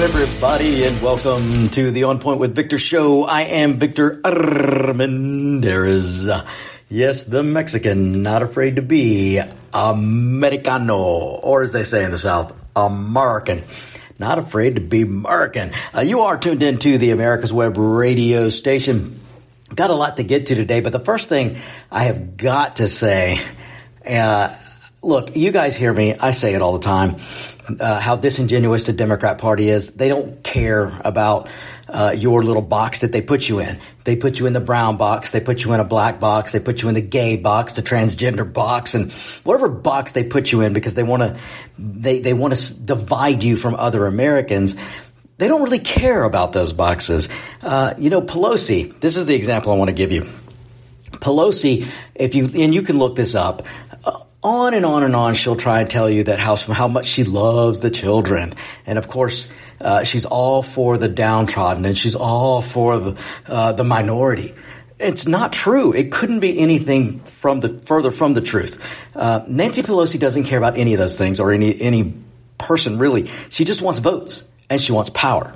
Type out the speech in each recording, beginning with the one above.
Hello, everybody, and welcome to the On Point with Victor show. I am Victor Armendariz. Yes, the Mexican, not afraid to be Americano, or as they say in the South, American. Not afraid to be American. Uh, you are tuned into the America's Web radio station. Got a lot to get to today, but the first thing I have got to say, uh, look, you guys hear me. I say it all the time uh, how disingenuous the Democrat Party is. They don't care about uh, your little box that they put you in. They put you in the brown box. They put you in a black box. They put you in the gay box, the transgender box, and whatever box they put you in because they want to they they want to divide you from other Americans. They don't really care about those boxes. Uh, you know, Pelosi. This is the example I want to give you. Pelosi, if you and you can look this up on and on and on she'll try and tell you that how, how much she loves the children. And of course, uh, she's all for the downtrodden and she's all for the, uh, the minority. It's not true. It couldn't be anything from the further from the truth. Uh, Nancy Pelosi doesn't care about any of those things or any any person really. She just wants votes and she wants power.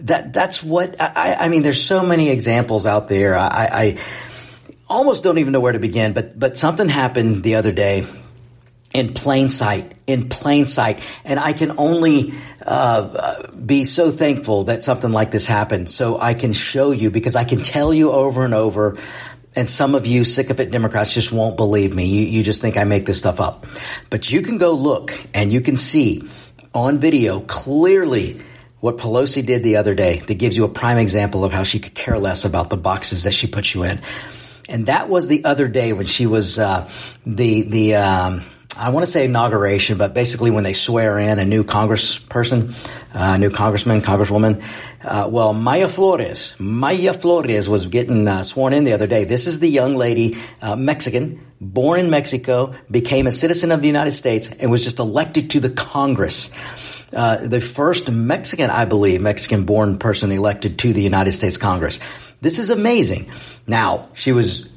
That that's what I, I mean. There's so many examples out there. I, I almost don't even know where to begin, but but something happened the other day in plain sight, in plain sight, and I can only uh, be so thankful that something like this happened, so I can show you because I can tell you over and over. And some of you sick of it Democrats just won't believe me. You, you just think I make this stuff up. But you can go look and you can see on video clearly what Pelosi did the other day that gives you a prime example of how she could care less about the boxes that she puts you in. And that was the other day when she was uh, the the um, I want to say inauguration, but basically when they swear in a new congressperson, uh, new congressman, congresswoman. Uh, well, Mayra Flores, Mayra Flores was getting uh, sworn in the other day. This is the young lady, uh, Mexican, born in Mexico, became a citizen of the United States, and was just elected to the Congress. Uh, the first Mexican, I believe, Mexican born person elected to the United States Congress. This is amazing. Now, she was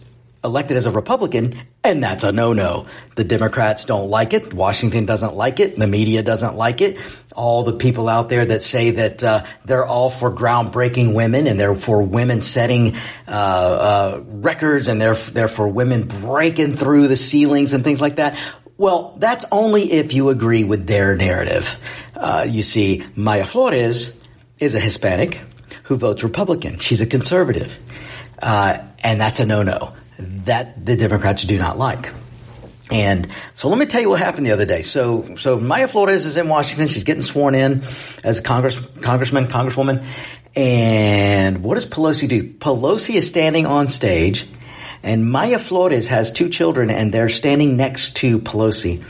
elected as a Republican, and that's a no-no. The Democrats don't like it. Washington doesn't like it. The media doesn't like it. All the people out there that say that uh, they're all for groundbreaking women and they're for women setting uh, uh, records and they're they're for women breaking through the ceilings and things like that. Well, that's only if you agree with their narrative. Uh, you see, Mayra Flores is a Hispanic who votes Republican. She's a conservative. Uh, and that's a no-no that the Democrats do not like. And so let me tell you what happened the other day. So, so Mayra Flores is in Washington. She's getting sworn in as Congress, congressman, congresswoman. And what does Pelosi do? Pelosi is standing on stage and Maya Flores has two children and they're standing next to Pelosi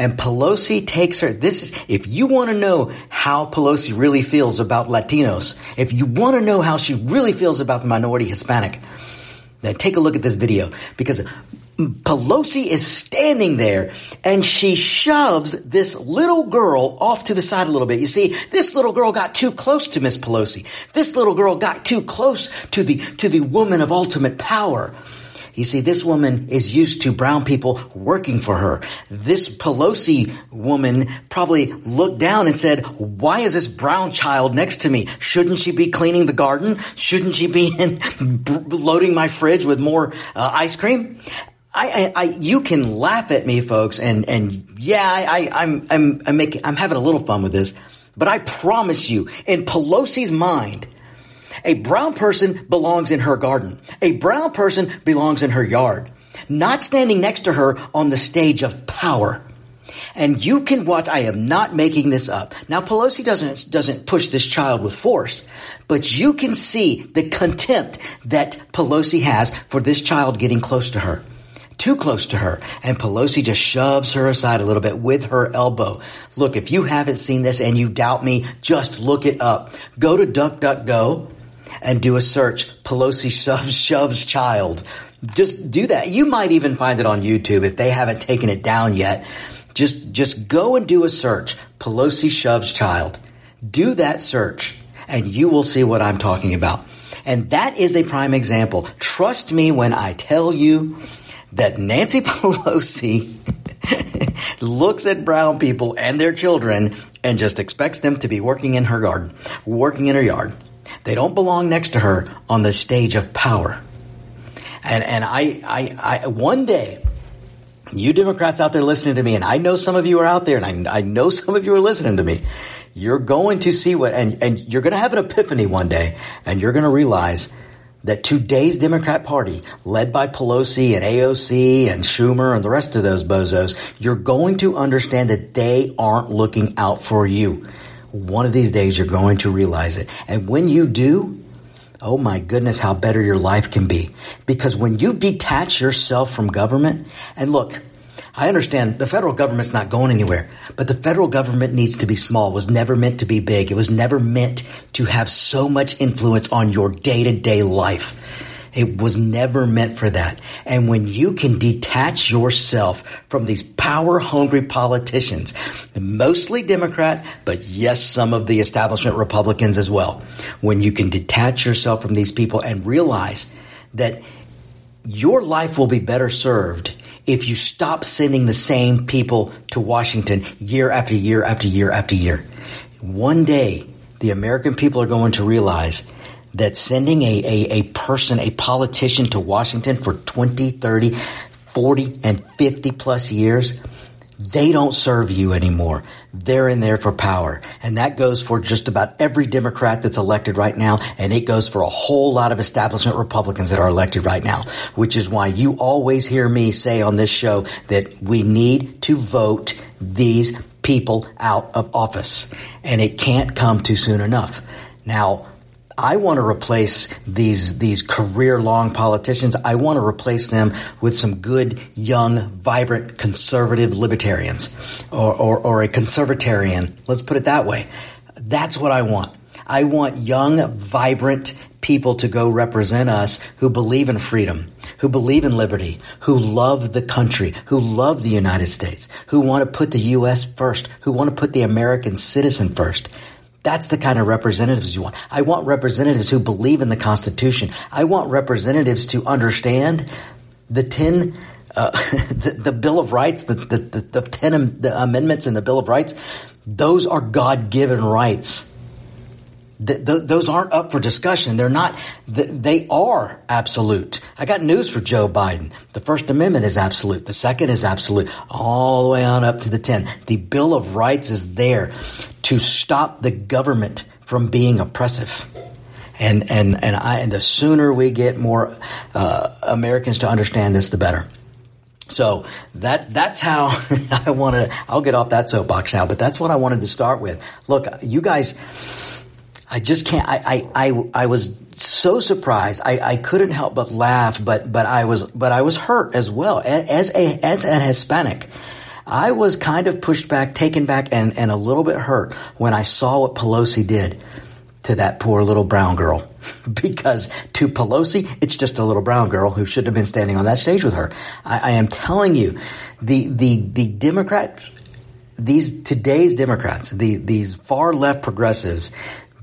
and Pelosi takes her. This is, if you want to know how Pelosi really feels about Latinos, if you want to know how she really feels about the minority Hispanic, then take a look at this video because Pelosi is standing there and she shoves this little girl off to the side a little bit. You see, this little girl got too close to Miss Pelosi. This little girl got too close to the, to the woman of ultimate power. You see, this woman is used to brown people working for her. This Pelosi woman probably looked down and said, why is this brown child next to me? Shouldn't she be cleaning the garden? Shouldn't she be in, loading my fridge with more uh, ice cream? I, I, I, you can laugh at me, folks, and and yeah, I, I, I'm I'm I'm making I'm having a little fun with this, but I promise you, in Pelosi's mind, a brown person belongs in her garden. A brown person belongs in her yard, not standing next to her on the stage of power. And you can watch, I am not making this up. Now Pelosi doesn't, doesn't push this child with force, but you can see the contempt that Pelosi has for this child getting close to her too close to her. And Pelosi just shoves her aside a little bit with her elbow. Look, if you haven't seen this and you doubt me, just look it up. Go to DuckDuckGo and do a search. Pelosi shoves, shoves child. Just do that. You might even find it on YouTube if they haven't taken it down yet. Just, just go and do a search. Pelosi shoves child. Do that search and you will see what I'm talking about. And that is a prime example. Trust me when I tell you that Nancy Pelosi looks at brown people and their children and just expects them to be working in her garden, working in her yard. They don't belong next to her on the stage of power. And and I I, I one day you Democrats out there listening to me, and I know some of you are out there, and I, I know some of you are listening to me. You're going to see what, and, and you're going to have an epiphany one day, and you're going to realize that today's Democrat Party, led by Pelosi and AOC and Schumer and the rest of those bozos, you're going to understand that they aren't looking out for you. One of these days you're going to realize it. And when you do, oh my goodness, how better your life can be. Because when you detach yourself from government, and look, I understand the federal government's not going anywhere, but the federal government needs to be small. Was never meant to be big. It was never meant to have so much influence on your day to day life. It was never meant for that. And when you can detach yourself from these power hungry politicians, mostly Democrat, but yes, some of the establishment Republicans as well, when you can detach yourself from these people and realize that your life will be better served if you stop sending the same people to Washington year after year after year after year. One day, the American people are going to realize that sending a, a, a person, a politician to Washington for 20, 30, 40, and 50 plus years they don't serve you anymore. They're in there for power. And that goes for just about every Democrat that's elected right now. And it goes for a whole lot of establishment Republicans that are elected right now, which is why you always hear me say on this show that we need to vote these people out of office. And it can't come too soon enough. Now, I want to replace these these career long politicians. I want to replace them with some good, young, vibrant, conservative libertarians, or, or, or a conservatarian. Let's put it that way. That's what I want. I want young, vibrant people to go represent us who believe in freedom, who believe in liberty, who love the country, who love the United States, who want to put the U.S. first, who want to put the American citizen first. That's the kind of representatives you want. I want representatives who believe in the Constitution. I want representatives to understand the 10, uh, the, the, Bill of Rights, the, the, the, the 10 the amendments in the Bill of Rights. Those are God given rights. Th- th- those aren't up for discussion. They're not, th- they are absolute. I got news for Joe Biden. The First Amendment is absolute. The second is absolute. All the way on up to the 10. The Bill of Rights is there to stop the government from being oppressive. And, and, and I, and the sooner we get more, uh, Americans to understand this, the better. So that that's how I want to. I'll get off that soapbox now, but that's what I wanted to start with. Look, you guys, I just can't. I I I, I was so surprised. I, I couldn't help but laugh, but but I was but I was hurt as well as a as an Hispanic. I was kind of pushed back, taken back, and, and a little bit hurt when I saw what Pelosi did to that poor little brown girl. because to Pelosi, it's just a little brown girl who should have been standing on that stage with her. I, I am telling you, the, the, the Democrat, these, today's Democrats, the, these far left progressives,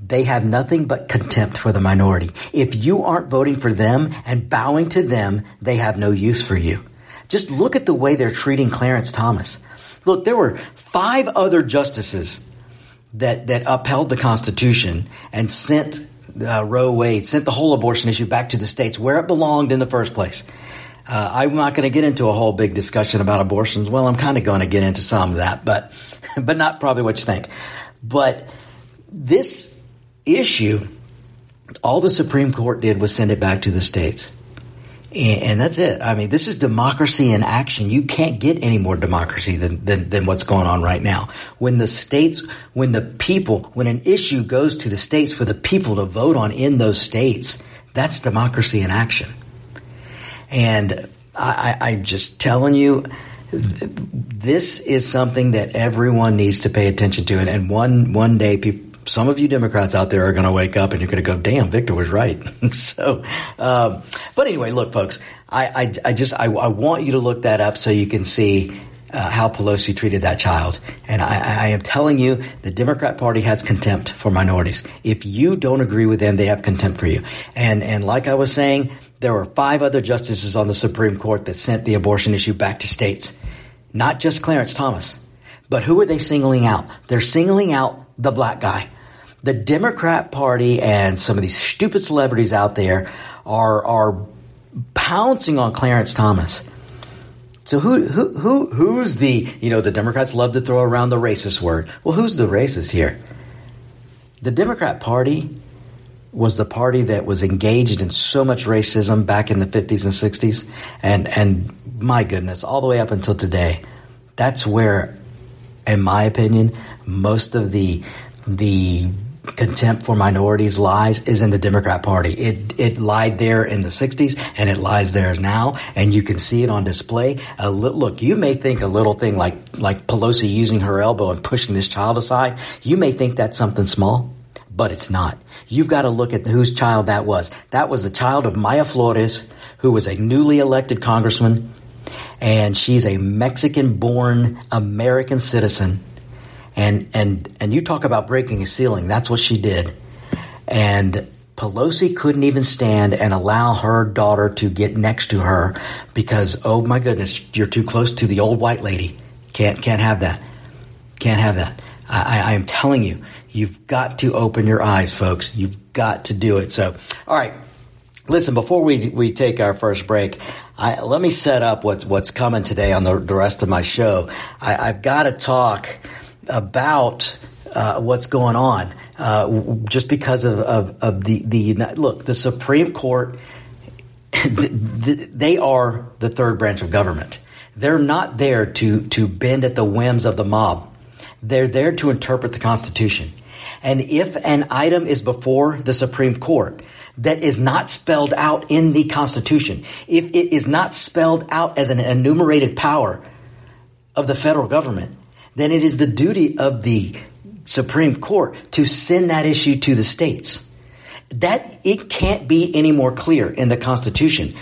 they have nothing but contempt for the minority. If you aren't voting for them and bowing to them, they have no use for you. Just look at the way they're treating Clarence Thomas. Look, there were five other justices that, that upheld the Constitution and sent uh, Roe Wade, sent the whole abortion issue back to the states where it belonged in the first place. Uh, I'm not going to get into a whole big discussion about abortions. Well, I'm kind of going to get into some of that, but, but not probably what you think. But this issue, all the Supreme Court did was send it back to the states. And that's it. I mean, this is democracy in action. You can't get any more democracy than, than, than, what's going on right now. When the states, when the people, when an issue goes to the states for the people to vote on in those states, that's democracy in action. And I, I, I'm just telling you, this is something that everyone needs to pay attention to. And, and one, one day people, some of you Democrats out there are going to wake up and you're going to go, damn, Victor was right. so, um, but anyway, look, folks, I, I, I just, I, I, want you to look that up so you can see uh, how Pelosi treated that child. And I, I am telling you, the Democrat Party has contempt for minorities. If you don't agree with them, they have contempt for you. And, and like I was saying, there were five other justices on the Supreme Court that sent the abortion issue back to states. Not just Clarence Thomas. But who are they singling out? They're singling out the black guy. The Democrat Party and some of these stupid celebrities out there are are pouncing on Clarence Thomas. So who who who who's the you know the Democrats love to throw around the racist word. Well, who's the racist here? The Democrat Party was the party that was engaged in so much racism back in the 50s and 60s and and my goodness, all the way up until today. That's where in my opinion, most of the the contempt for minorities lies is in the Democrat Party. It it lied there in the 60s and it lies there now and you can see it on display. Li- look, you may think a little thing like like Pelosi using her elbow and pushing this child aside, you may think that's something small, but it's not. You've got to look at whose child that was. That was the child of Mayra Flores, who was a newly elected congressman and she's a Mexican born American citizen and and and you talk about breaking a ceiling. That's what she did. And Pelosi couldn't even stand and allow her daughter to get next to her because oh my goodness, you're too close to the old white lady. Can't can't have that. Can't have that. I, I am telling you, you've got to open your eyes, folks. You've got to do it. So, all right. Listen, before we we take our first break, I, let me set up what's what's coming today on the, the rest of my show. I, I've got to talk about uh, what's going on, uh, just because of, of, of, the, the look, the Supreme Court, the, the, they are the third branch of government. They're not there to, to bend at the whims of the mob. They're there to interpret the Constitution. And if an item is before the Supreme Court that is not spelled out in the Constitution, if it is not spelled out as an enumerated power of the federal government, then it is the duty of the Supreme Court to send that issue to the states. That it can't be any more clear in the Constitution.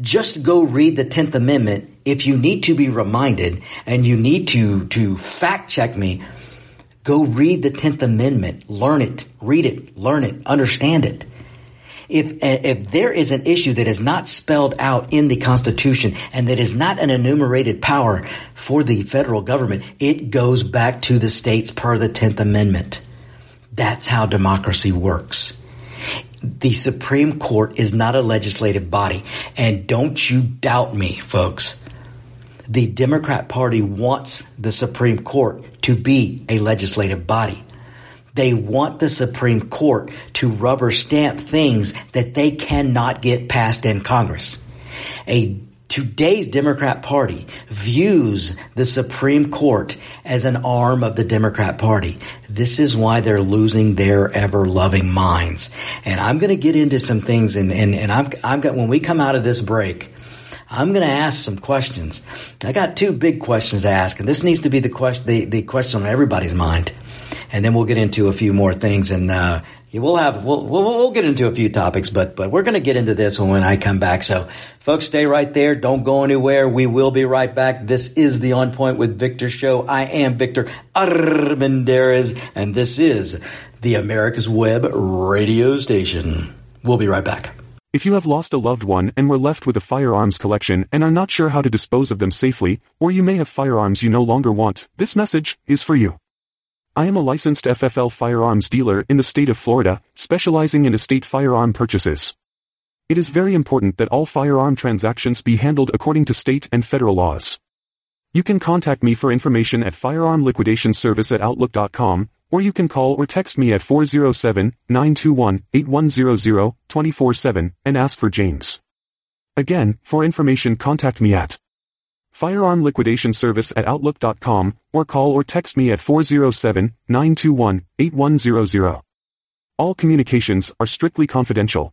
Just go read the 10th Amendment if you need to be reminded and you need to, to fact check me. Go read the 10th Amendment, learn it, read it, learn it, understand it. If, eh, if there is an issue that is not spelled out in the Constitution and that is not an enumerated power for the federal government, it goes back to the states per the 10th Amendment. That's how democracy works. The Supreme Court is not a legislative body. And don't you doubt me, folks. The Democrat Party wants the Supreme Court to be a legislative body. They want the Supreme Court to rubber stamp things that they cannot get passed in Congress. A Today's Democrat Party views the Supreme Court as an arm of the Democrat Party. This is why they're losing their ever loving minds. And I'm going to get into some things and, and, and I'm, I'm got, when we come out of this break, I'm going to ask some questions. I got two big questions to ask, and this needs to be the question, the, the question on everybody's mind and then we'll get into a few more things and uh, we'll have we'll, we'll, we'll get into a few topics, but but we're going to get into this when I come back. So, folks, stay right there. Don't go anywhere. We will be right back. This is the On Point with Victor show. I am Victor Armendariz, and this is the America's Web radio station. We'll be right back. If you have lost a loved one and were left with a firearms collection and are not sure how to dispose of them safely, or you may have firearms you no longer want, this message is for you. I am a licensed FFL firearms dealer in the state of Florida, specializing in estate firearm purchases. It is very important that all firearm transactions be handled according to state and federal laws. You can contact me for information at firearm liquidation service at outlook.com, or you can call or text me at 407-921-8100 24-7 and ask for James. Again, for information contact me at Firearm Liquidation Service at Outlook.com, or call or text me at 407-921-8100. All communications are strictly confidential.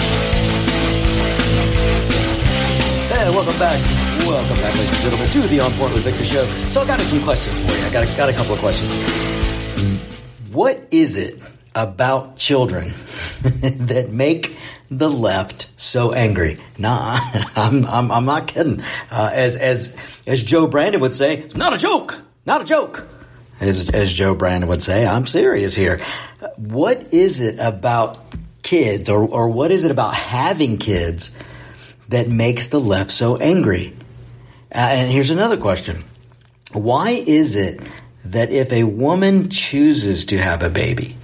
Welcome back. Welcome back, ladies and gentlemen, to the On Point with Victor show. So I got some questions for you. I got a, got a couple of questions. What is it about children that make the left so angry? Nah, I'm, I'm, I'm not kidding. Uh, as, as, as Joe Brandon would say, it's not a joke. Not a joke. As, as Joe Brandon would say, I'm serious here. What is it about kids or, or what is it about having kids that makes the left so angry? Uh, and here's another question. Why is it that if a woman chooses to have a baby,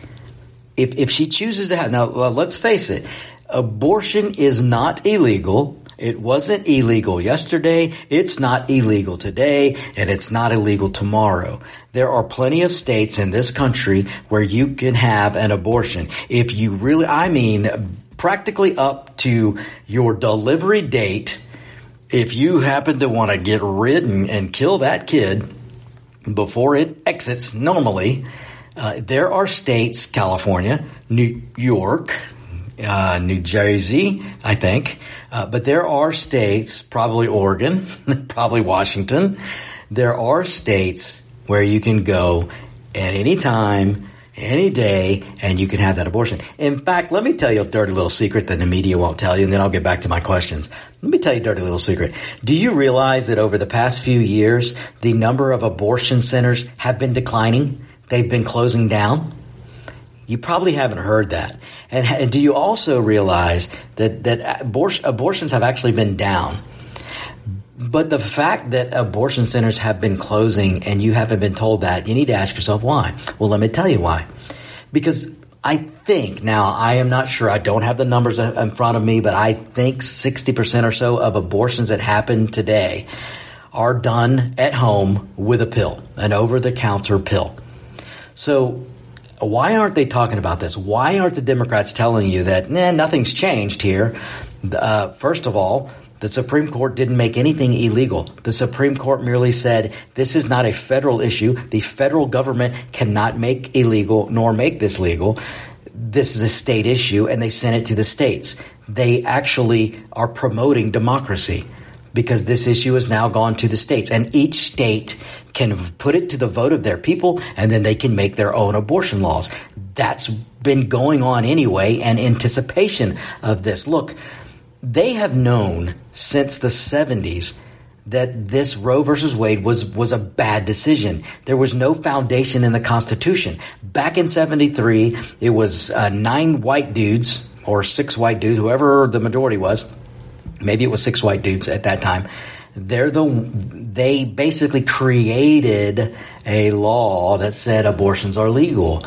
if, if she chooses to have, now well, let's face it, abortion is not illegal. It wasn't illegal yesterday. It's not illegal today and it's not illegal tomorrow. There are plenty of states in this country where you can have an abortion. If you really, I mean, practically up to your delivery date. If you happen to want to get rid and, and kill that kid before it exits normally, uh, there are states, California, New York, uh, New Jersey, I think, uh, but there are states, probably Oregon, probably Washington. There are states where you can go at any time any day and you can have that abortion. In fact, let me tell you a dirty little secret that the media won't tell you and then I'll get back to my questions. Let me tell you a dirty little secret. Do you realize that over the past few years, the number of abortion centers have been declining? They've been closing down? You probably haven't heard that. And, and do you also realize that, that abortion, abortions have actually been down? But the fact that abortion centers have been closing and you haven't been told that, you need to ask yourself why. Well, let me tell you why. Because I think, now I am not sure, I don't have the numbers in front of me, but I think 60% or so of abortions that happen today are done at home with a pill, an over the counter pill. So why aren't they talking about this? Why aren't the Democrats telling you that, nah, nothing's changed here? Uh, first of all, the Supreme Court didn't make anything illegal. The Supreme Court merely said this is not a federal issue. The federal government cannot make illegal nor make this legal. This is a state issue and they sent it to the states. They actually are promoting democracy because this issue has now gone to the states and each state can put it to the vote of their people and then they can make their own abortion laws. That's been going on anyway and anticipation of this. Look, they have known since the 70s that this Roe versus Wade was was a bad decision. There was no foundation in the Constitution. Back in 73, it was uh, nine white dudes or six white dudes, whoever the majority was. Maybe it was six white dudes at that time. They're the they basically created a law that said abortions are legal.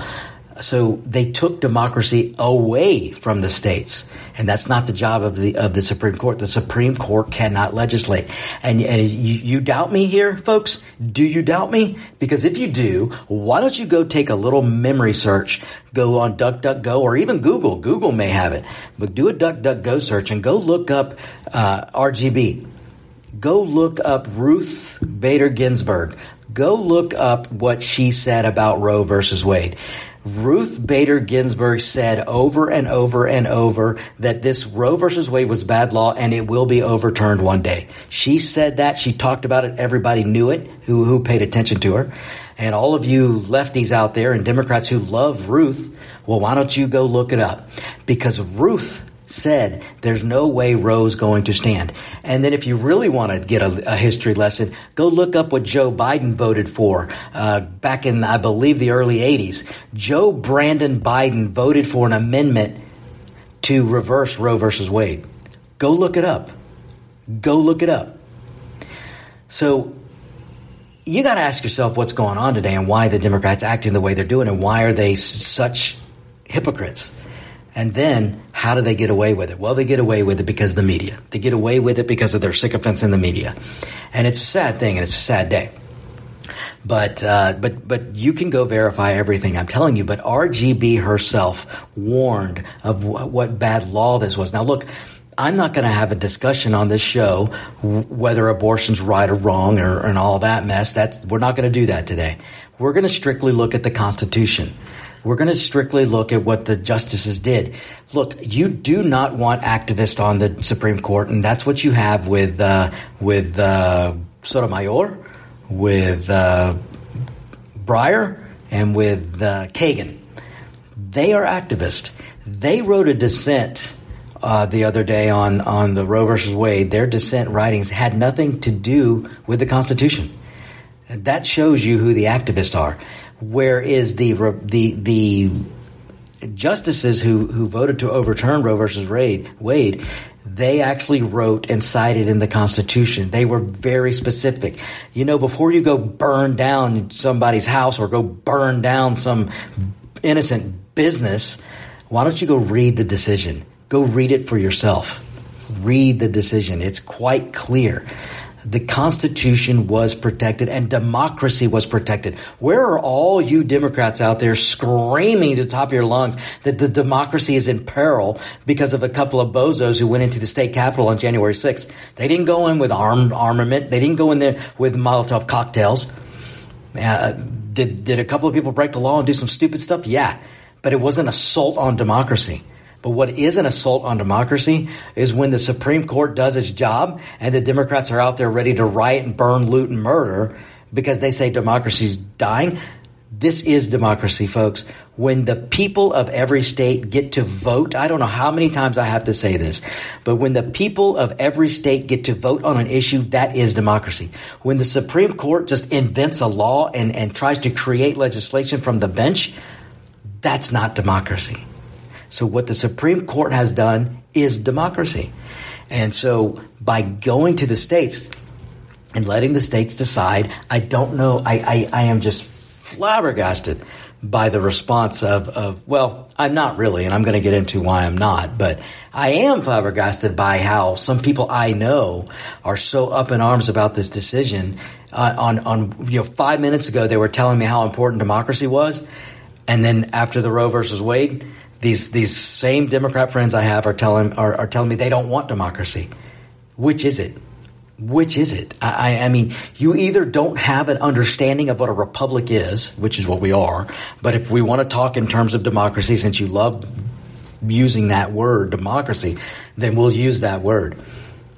So they took democracy away from the states, and that's not the job of the of the Supreme Court. The Supreme Court cannot legislate. And, and you, you doubt me here, folks? Do you doubt me? Because if you do, why don't you go take a little memory search? Go on DuckDuckGo or even Google. Google may have it, but do a DuckDuckGo search and go look up uh, RGB. Go look up Ruth Bader Ginsburg. Go look up what she said about Roe versus Wade. Ruth Bader Ginsburg said over and over and over that this Roe versus Wade was bad law and it will be overturned one day. She said that. She talked about it. Everybody knew it who, who paid attention to her. And all of you lefties out there and Democrats who love Ruth, well, why don't you go look it up? Because Ruth said there's no way Roe's going to stand. And then if you really want to get a, a history lesson, go look up what Joe Biden voted for uh, back in, I believe, the early 80s. Joe Brandon Biden voted for an amendment to reverse Roe versus Wade. Go look it up. Go look it up. So you got to ask yourself what's going on today and why the Democrats acting the way they're doing and why are they such hypocrites? And then How do they get away with it? Well, they get away with it because of the media. They get away with it because of their sycophants in the media. And it's a sad thing and it's a sad day. But uh, but but you can go verify everything I'm telling you. But RGB herself warned of w- what bad law this was. Now look, I'm not going to have a discussion on this show whether abortion's right or wrong or and all that mess. That's we're not going to do that today. We're going to strictly look at the Constitution. We're going to strictly look at what the justices did. Look, you do not want activists on the Supreme Court, and that's what you have with uh, with uh, Sotomayor, with uh, Breyer, and with uh, Kagan. They are activists. They wrote a dissent uh, the other day on on the Roe versus Wade. Their dissent writings had nothing to do with the Constitution. That shows you who the activists are. Where is the the the justices who who voted to overturn Roe versus Wade? They actually wrote and cited in the Constitution. They were very specific. You know, before you go burn down somebody's house or go burn down some innocent business, why don't you go read the decision? Go read it for yourself. Read the decision. It's quite clear the Constitution was protected and democracy was protected. Where are all you Democrats out there screaming to the top of your lungs that the democracy is in peril because of a couple of bozos who went into the state capitol on January 6th? They didn't go in with armed armament. They didn't go in there with Molotov cocktails. Uh, did, did a couple of people break the law and do some stupid stuff? Yeah. But it was an assault on democracy. But what is an assault on democracy is when the Supreme Court does its job and the Democrats are out there ready to riot and burn, loot, and murder because they say democracy's dying. This is democracy, folks. When the people of every state get to vote, I don't know how many times I have to say this, but when the people of every state get to vote on an issue, that is democracy. When the Supreme Court just invents a law and, and tries to create legislation from the bench, that's not democracy. So what the Supreme Court has done is democracy. And so by going to the states and letting the states decide, I don't know, I, I, I am just flabbergasted by the response of, of, well, I'm not really, and I'm going to get into why I'm not, but I am flabbergasted by how some people I know are so up in arms about this decision. Uh, on, on, you know, five minutes ago, they were telling me how important democracy was. And then after the Roe versus Wade, these these same Democrat friends I have are telling are, are telling me they don't want democracy. Which is it? Which is it? I, I mean, you either don't have an understanding of what a republic is, which is what we are, but if we want to talk in terms of democracy, since you love using that word, democracy, then we'll use that word.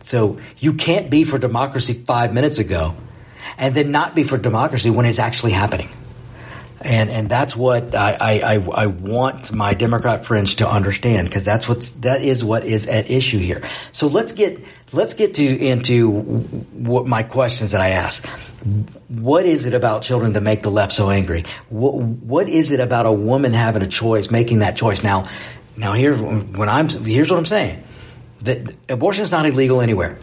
So you can't be for democracy five minutes ago and then not be for democracy when it's actually happening. And and that's what I, I, I want my Democrat friends to understand because that's what's that is what is at issue here. So let's get let's get to into what my questions that I ask. What is it about children that make the left so angry? What, what is it about a woman having a choice, making that choice? Now, now here when I'm here's what I'm saying: that abortion is not illegal anywhere.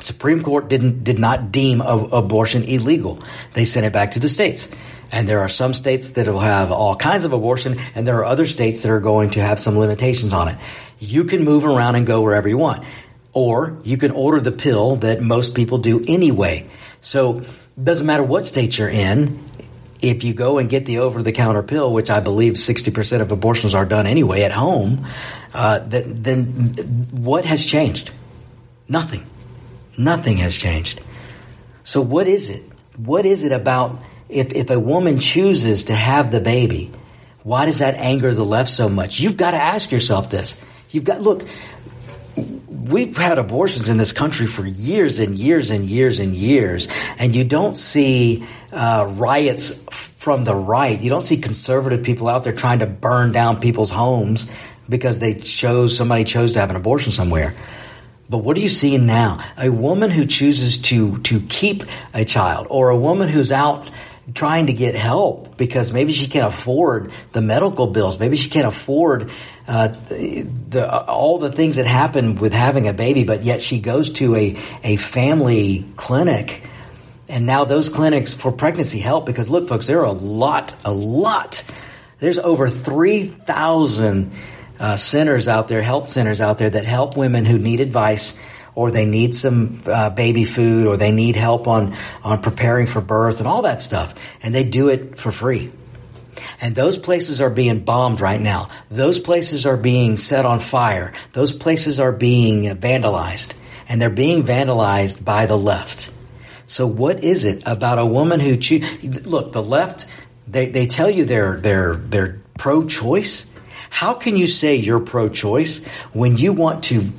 Supreme Court didn't did not deem abortion illegal. They sent it back to the states. And there are some states that will have all kinds of abortion, and there are other states that are going to have some limitations on it. You can move around and go wherever you want. Or you can order the pill that most people do anyway. So it doesn't matter what state you're in. If you go and get the over the counter pill, which I believe 60% of abortions are done anyway at home, uh, then, then what has changed? Nothing. Nothing has changed. So what is it? What is it about if, if a woman chooses to have the baby, why does that anger the left so much? You've got to ask yourself this. You've got, look, we've had abortions in this country for years and years and years and years, and you don't see uh, riots from the right. You don't see conservative people out there trying to burn down people's homes because they chose somebody chose to have an abortion somewhere. But what are you seeing now? A woman who chooses to to keep a child, or a woman who's out trying to get help because maybe she can't afford the medical bills. Maybe she can't afford uh, the, the all the things that happen with having a baby, but yet she goes to a, a family clinic. And now those clinics for pregnancy help because look, folks, there are a lot, a lot. There's over 3,000 uh, centers out there, health centers out there that help women who need advice or they need some uh, baby food or they need help on on preparing for birth and all that stuff, and they do it for free. And those places are being bombed right now. Those places are being set on fire. Those places are being vandalized. And they're being vandalized by the left. So what is it about a woman who choose? Look, the left, they, they tell you they're, they're, they're pro-choice. How can you say you're pro-choice when you want to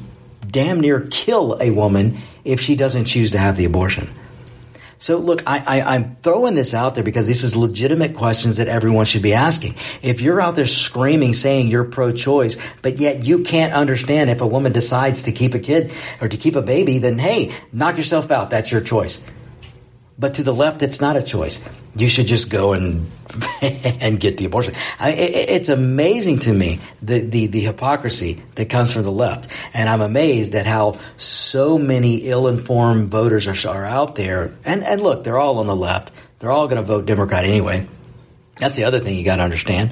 damn near kill a woman if she doesn't choose to have the abortion? So look, I, am throwing this out there because this is legitimate questions that everyone should be asking. If you're out there screaming saying you're pro-choice, but yet you can't understand if a woman decides to keep a kid or to keep a baby, then hey, knock yourself out. That's your choice. But to the left, it's not a choice. You should just go and and get the abortion. I, it, it's amazing to me the, the the hypocrisy that comes from the left, and I'm amazed at how so many ill-informed voters are, are out there. And and look, they're all on the left. They're all going to vote Democrat anyway. That's the other thing you got to understand.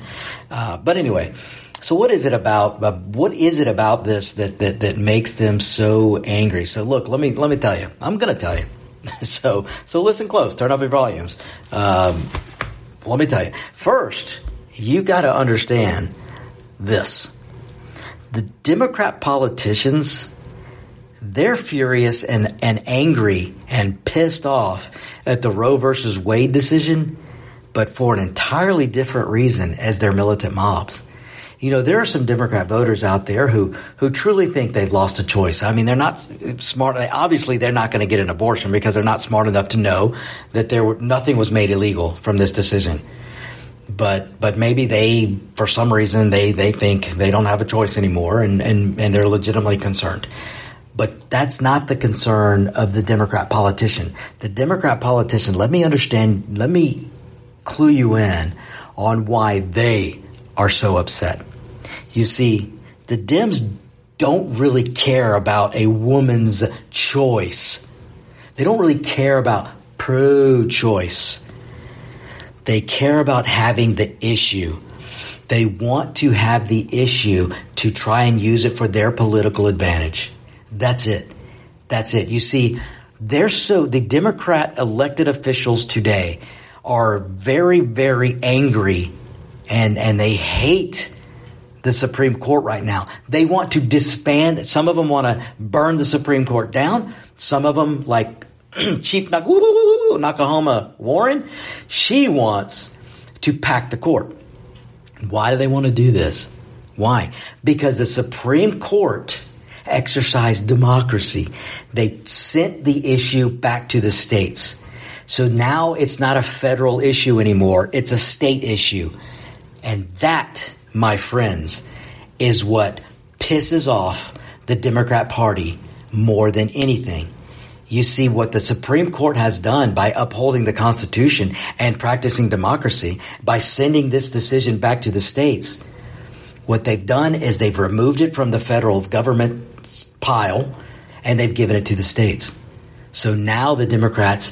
Uh, but anyway. So what is it about? Uh, what is it about this that, that that makes them so angry? So look, let me let me tell you. I'm going to tell you. so, so listen close. Turn up your volumes. Um, let me tell you. First, you got to understand this. The Democrat politicians, they're furious and, and angry and pissed off at the Roe versus Wade decision, but for an entirely different reason as their militant mobs you know, there are some Democrat voters out there who, who truly think they've lost a choice. I mean, they're not smart. Eh, obviously, they're not going to get an abortion because they're not smart enough to know that there were, nothing was made illegal from this decision. But, but maybe they, for some reason, they, they think they don't have a choice anymore and, and, and they're legitimately concerned. But that's not the concern of the Democrat politician. The Democrat politician, let me understand, let me clue you in on why they are so upset. You see, the Dems don't really care about a woman's choice. They don't really care about pro choice. They care about having the issue. They want to have the issue to try and use it for their political advantage. That's it. That's it. You see, they're so, the Democrat elected officials today are very, very angry and and they hate the Supreme Court right now. They want to disband. Some of them want to burn the Supreme Court down. Some of them, like Chief Nakahoma Warren, she wants to pack the court. Why do they want to do this? Why? Because the Supreme Court exercised democracy. They sent the issue back to the states. So now it's not a federal issue anymore. It's a state issue. And that, my friends, is what pisses off the Democrat Party more than anything. You see what the Supreme Court has done by upholding the Constitution and practicing democracy by sending this decision back to the states. What they've done is they've removed it from the federal government pile and they've given it to the states. So now the Democrats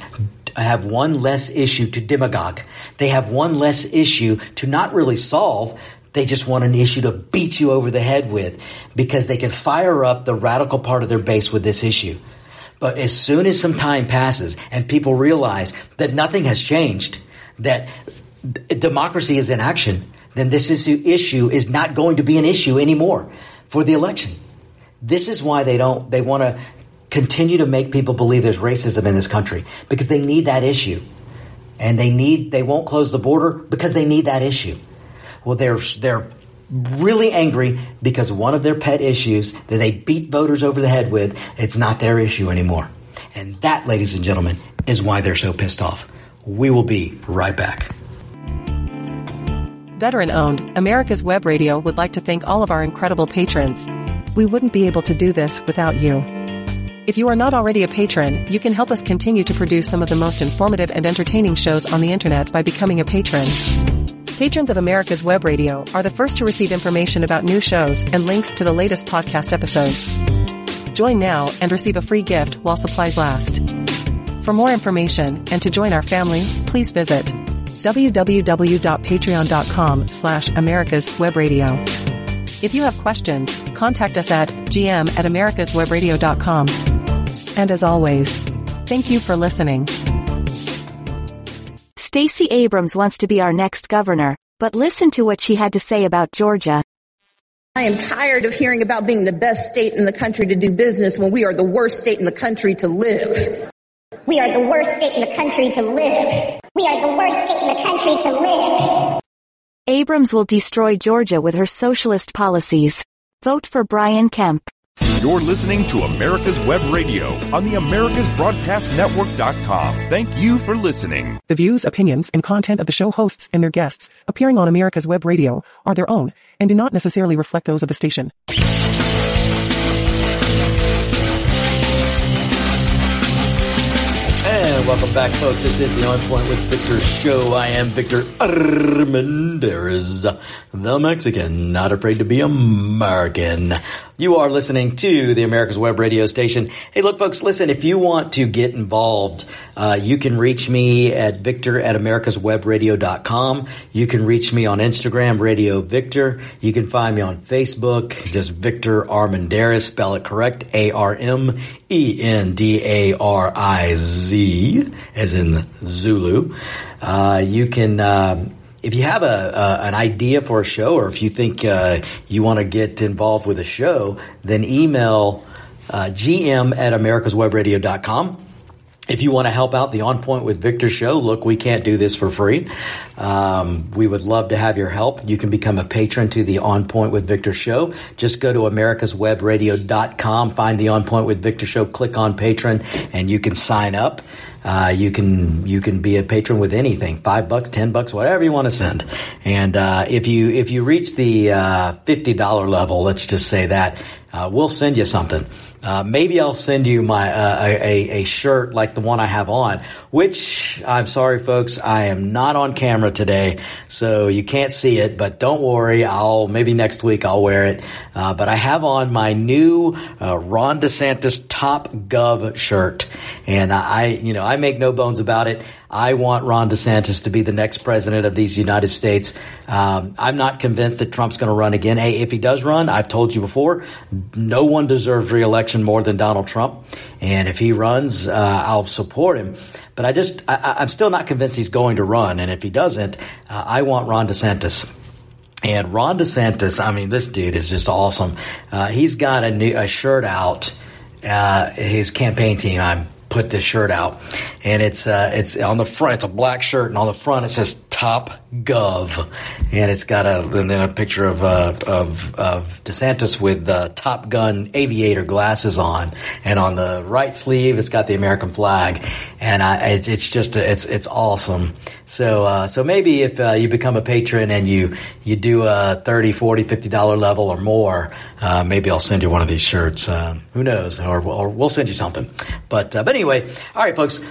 have one less issue to demagogue. They have one less issue to not really solve. They just want an issue to beat you over the head with because they can fire up the radical part of their base with this issue. But as soon as some time passes and people realize that nothing has changed, that democracy is in action, then this issue is not going to be an issue anymore for the election. This is why they don't, they want to continue to make people believe there's racism in this country because they need that issue. And they need, they won't close the border because they need that issue. Well, they're, they're really angry because one of their pet issues that they beat voters over the head with, it's not their issue anymore. And that, ladies and gentlemen, is why they're so pissed off. We will be right back. Veteran owned, America's Web Radio would like to thank all of our incredible patrons. We wouldn't be able to do this without you. If you are not already a patron, you can help us continue to produce some of the most informative and entertaining shows on the internet by becoming a patron. Patrons of America's Web Radio are the first to receive information about new shows and links to the latest podcast episodes. Join now and receive a free gift while supplies last. For more information and to join our family, please visit www.patreon.com slash America's Web Radio. If you have questions, contact us at gm at americaswebradio.com. And as always, thank you for listening. Stacey Abrams wants to be our next governor, but listen to what she had to say about Georgia. I am tired of hearing about being the best state in the country to do business when we are the worst state in the country to live. We are the worst state in the country to live. We are the worst state in the country to live. Abrams will destroy Georgia with her socialist policies. Vote for Brian Kemp. You're listening to America's Web Radio on the AmericasBroadcastNetwork.com. Thank you for listening. The views, opinions, and content of the show hosts and their guests appearing on America's Web Radio are their own and do not necessarily reflect those of the station. And welcome back, folks. This is the On Point with Victor show. I am Victor Armendariz, the Mexican, not afraid to be American. You are listening to the America's Web radio station. Hey, look, folks, listen, if you want to get involved, uh, you can reach me at victor at americaswebradio.com. You can reach me on Instagram, Radio Victor. You can find me on Facebook, just Victor Armendariz, spell it correct, A-R-M-E-N-D-A-R-I-Z, as in Zulu. Uh, you can, um, if you have a, a, an idea for a show, or if you think uh, you want to get involved with a show, then email uh, gm at americaswebradio.com. If you want to help out the On Point with Victor show, look, we can't do this for free. Um, we would love to have your help. You can become a patron to the On Point with Victor show. Just go to americaswebradio.com, find the On Point with Victor show, click on patron, and you can sign up. Uh, you can you can be a patron with anything. Five bucks ten bucks whatever you want to send. And uh, if you if you reach the uh, fifty dollar level let's just say that uh, we'll send you something uh, maybe I'll send you my uh, a, a shirt like the one I have on, which I'm sorry, folks, I am not on camera today, so you can't see it. But don't worry, I'll maybe next week I'll wear it. Uh, but I have on my new uh, Ron DeSantis Top Gov shirt, and I, you know, I make no bones about it. I want Ron DeSantis to be the next president of these United States. Um, I'm not convinced that Trump's going to run again. Hey, if he does run, I've told you before, no one deserves reelection more than Donald Trump. And if he runs, uh, I'll support him. But I just, I, am still not convinced he's going to run. And if he doesn't, uh, I want Ron DeSantis. And Ron DeSantis, I mean, this dude is just awesome. Uh, he's got a new a shirt out. Uh, his campaign team. I'm put this shirt out, and it's uh, it's on the front. It's a black shirt, and on the front it says Top Gov, and it's got a and then a picture of uh, of of DeSantis with uh, Top Gun aviator glasses on, and on the right sleeve it's got the American flag, and I, it's, just it's it's awesome. So uh, so maybe if uh, you become a patron and you you do a 30 40 50 dollar level or more, uh, maybe I'll send you one of these shirts. Uh, who knows? Or, or we'll send you something. But uh, but anyway, all right, folks.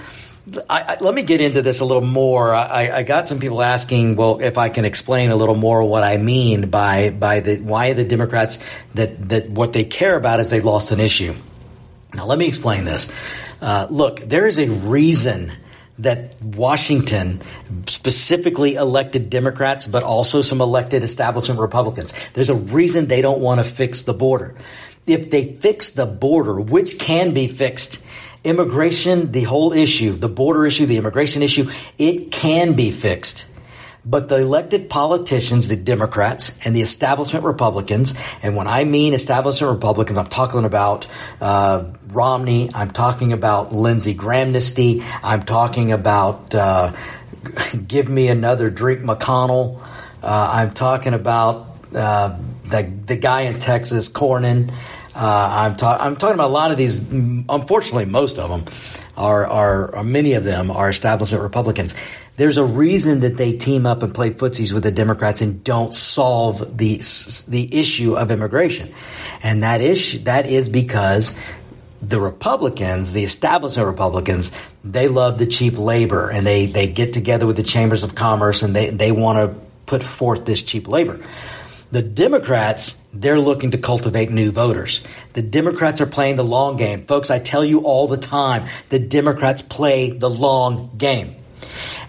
I, I, let me get into this a little more. I, I, got some people asking, well, if I can explain a little more what I mean by by the why the Democrats that that what they care about is they've lost an issue. Now, let me explain this. Uh, look, there is a reason that Washington specifically elected Democrats, but also some elected establishment Republicans. There's a reason they don't want to fix the border. If they fix the border, which can be fixed, immigration, the whole issue, the border issue, the immigration issue, it can be fixed. But the elected politicians, the Democrats and the establishment Republicans, and when I mean establishment Republicans, I'm talking about uh, Romney, I'm talking about Lindsey Grahamnesty, I'm talking about uh, give me another drink McConnell, uh, I'm talking about uh, the the guy in Texas, Cornyn. Uh, I'm, ta- I'm talking about a lot of these. Unfortunately, most of them are, are, are, many of them are establishment Republicans. There's a reason that they team up and play footsies with the Democrats and don't solve the the issue of immigration, and that issue that is because the Republicans, the establishment Republicans, they love the cheap labor and they, they get together with the chambers of commerce and they, they want to put forth this cheap labor. The Democrats, they're looking to cultivate new voters. The Democrats are playing the long game. Folks, I tell you all the time, the Democrats play the long game.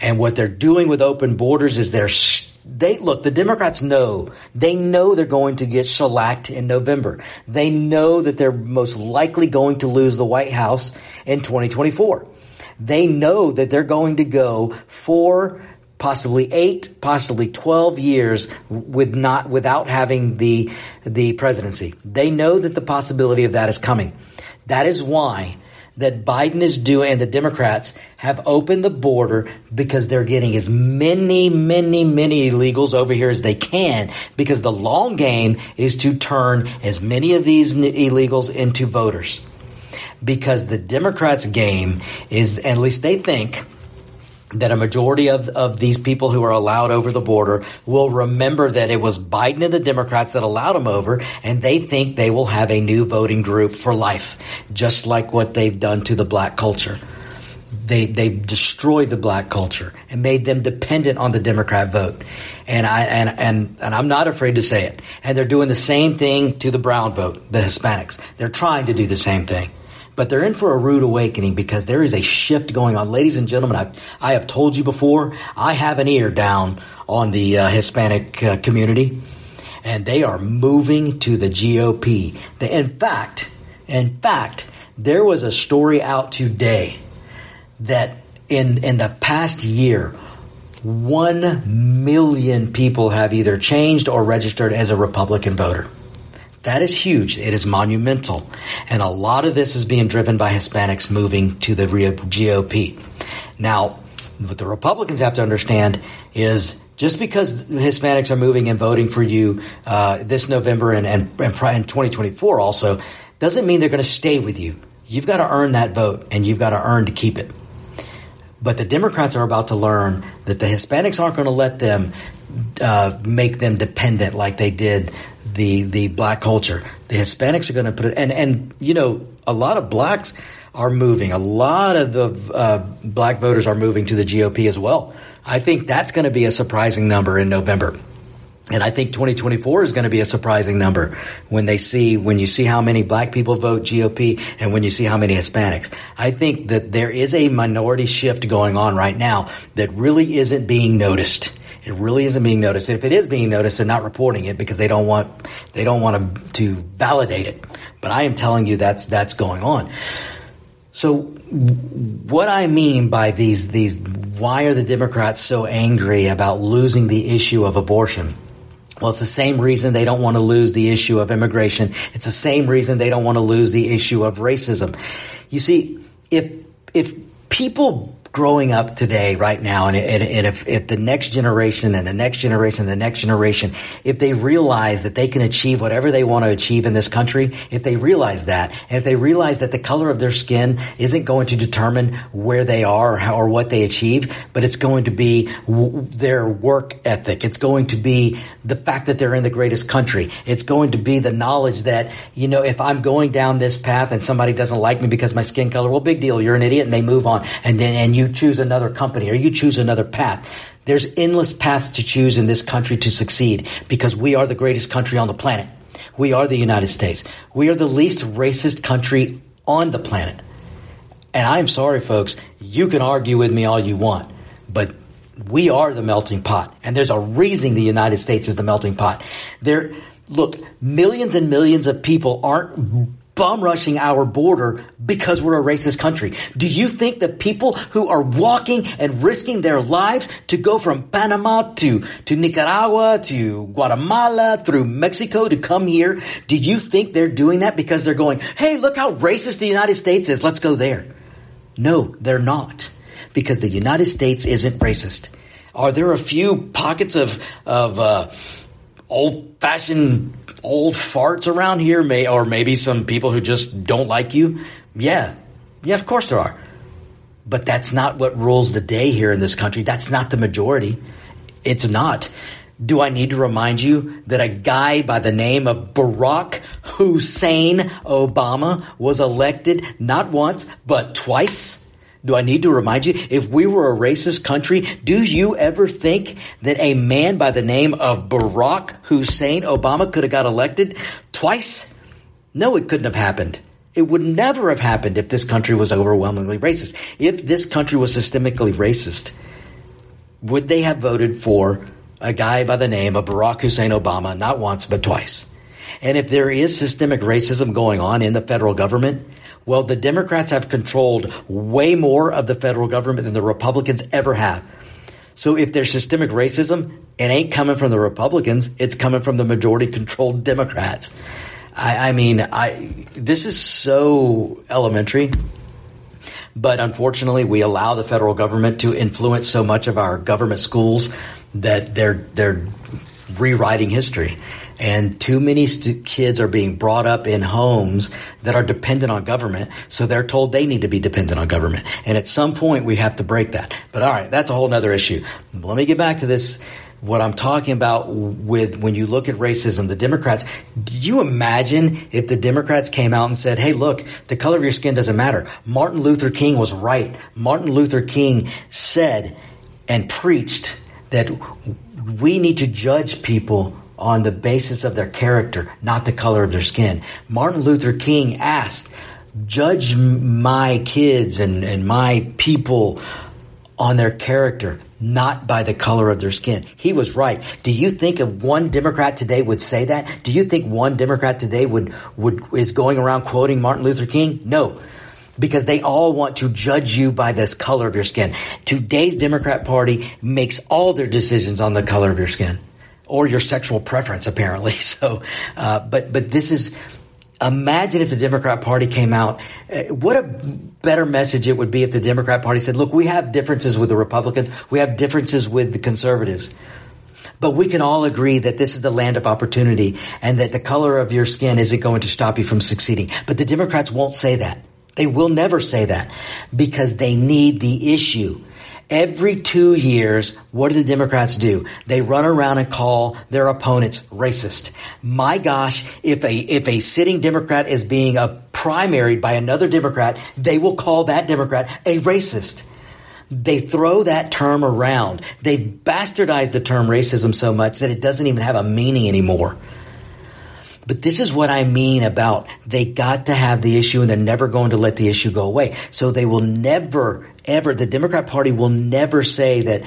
And what they're doing with open borders is they're they look, the Democrats know, they know they're going to get shellacked in November. They know that they're most likely going to lose the White House in 2024. They know that they're going to go for possibly eight, possibly 12 years with not, without having the, the presidency. They know that the possibility of that is coming. That is why that Biden is doing and the Democrats have opened the border because they're getting as many, many, many illegals over here as they can because the long game is to turn as many of these illegals into voters. Because the Democrats' game is, at least they think, that a majority of, of these people who are allowed over the border will remember that it was Biden and the Democrats that allowed them over, and they think they will have a new voting group for life, just like what they've done to the black culture. They they've destroyed the black culture and made them dependent on the Democrat vote. And I and and and I'm not afraid to say it. And they're doing the same thing to the brown vote, the Hispanics. They're trying to do the same thing but they're in for a rude awakening because there is a shift going on. Ladies and gentlemen, I, I have told you before, I have an ear down on the uh, Hispanic uh, community, and they are moving to the GOP. in fact, in fact, there was a story out today that in in the past year, one million people have either changed or registered as a Republican voter. That is huge. It is monumental. And a lot of this is being driven by Hispanics moving to the GOP. Now, what the Republicans have to understand is just because Hispanics are moving and voting for you uh, this November and, and, and, 2024 also doesn't mean they're going to stay with you. You've got to earn that vote and you've got to earn to keep it. But the Democrats are about to learn that the Hispanics aren't going to let them uh, make them dependent like they did the the black culture. The Hispanics are going to put it, and and you know a lot of blacks are moving. A lot of the uh, black voters are moving to the GOP as well. I think that's going to be a surprising number in November. And I think 2024 is going to be a surprising number when they see, when you see how many black people vote GOP and when you see how many Hispanics. I think that there is a minority shift going on right now that really isn't being noticed. It really isn't being noticed. If it is being noticed, they're not reporting it because they don't want they don't want to, to validate it. But I am telling you that's that's going on. So what I mean by these these why are the Democrats so angry about losing the issue of abortion? Well, it's the same reason they don't want to lose the issue of immigration. It's the same reason they don't want to lose the issue of racism. You see, if if people growing up today, right now, and, and, and if, if, the next generation and the next generation and the next generation, if they realize that they can achieve whatever they want to achieve in this country, if they realize that, and if they realize that the color of their skin isn't going to determine where they are or, how, or what they achieve, but it's going to be w- their work ethic. It's going to be the fact that they're in the greatest country. It's going to be the knowledge that, you know, if I'm going down this path and somebody doesn't like me because my skin color, well, big deal. You're an idiot and they move on. And then, and you you choose another company or you choose another path. There's endless paths to choose in this country to succeed because we are the greatest country on the planet. We are the United States. We are the least racist country on the planet. And I'm sorry, folks, you can argue with me all you want, but we are the melting pot. And there's a reason the United States is the melting pot. There, look, millions and millions of people aren't bum rushing our border because we're a racist country. Do you think that people who are walking and risking their lives to go from Panama to, to Nicaragua to Guatemala through Mexico to come here, do you think they're doing that because they're going, hey, look how racist the United States is. Let's go there. No, they're not because the United States isn't racist. Are there a few pockets of, of, uh, old fashioned old farts around here, may or maybe some people who just don't like you. Yeah, yeah, of course there are. But that's not what rules the day here in this country. That's not the majority. It's not. Do I need to remind you that a guy by the name of Barack Hussein Obama was elected not once, but twice? Do I need to remind you? If we were a racist country, do you ever think that a man by the name of Barack Hussein Obama could have got elected twice? No, it couldn't have happened. It would never have happened if this country was overwhelmingly racist. If this country was systemically racist, would they have voted for a guy by the name of Barack Hussein Obama, not once, but twice. And if there is systemic racism going on in the federal government, well, the Democrats have controlled way more of the federal government than the Republicans ever have. So if there's systemic racism, it ain't coming from the Republicans. It's coming from the majority controlled Democrats. I, I mean, I, this is so elementary. But unfortunately, we allow the federal government to influence so much of our government schools that they're, they're rewriting history. And too many st- kids are being brought up in homes that are dependent on government. So they're told they need to be dependent on government. And at some point we have to break that. But all right, that's a whole other issue. Let me get back to this. What I'm talking about with when you look at racism, the Democrats, do you imagine if the Democrats came out and said, Hey, look, the color of your skin doesn't matter. Martin Luther King was right. Martin Luther King said and preached that we need to judge people on the basis of their character, not the color of their skin. Martin Luther King asked, judge my kids and, and my people on their character, not by the color of their skin. He was right. Do you think if one Democrat today would say that? Do you think one Democrat today would, would, is going around quoting Martin Luther King? No. Because they all want to judge you by this color of your skin. Today's Democrat Party makes all their decisions on the color of your skin or your sexual preference, apparently. So, uh, but but this is. Imagine if the Democrat Party came out. Uh, what a better message it would be if the Democrat Party said, "Look, we have differences with the Republicans. We have differences with the conservatives." But we can all agree that this is the land of opportunity and that the color of your skin isn't going to stop you from succeeding. But the Democrats won't say that. They will never say that because they need the issue. Every two years, what do the Democrats do? They run around and call their opponents racist. My gosh, if a, if a sitting Democrat is being a primaried by another Democrat, they will call that Democrat a racist. They throw that term around. They bastardize the term racism so much that it doesn't even have a meaning anymore. But this is what I mean about they got to have the issue and they're never going to let the issue go away. So they will never ever, the Democrat Party will never say that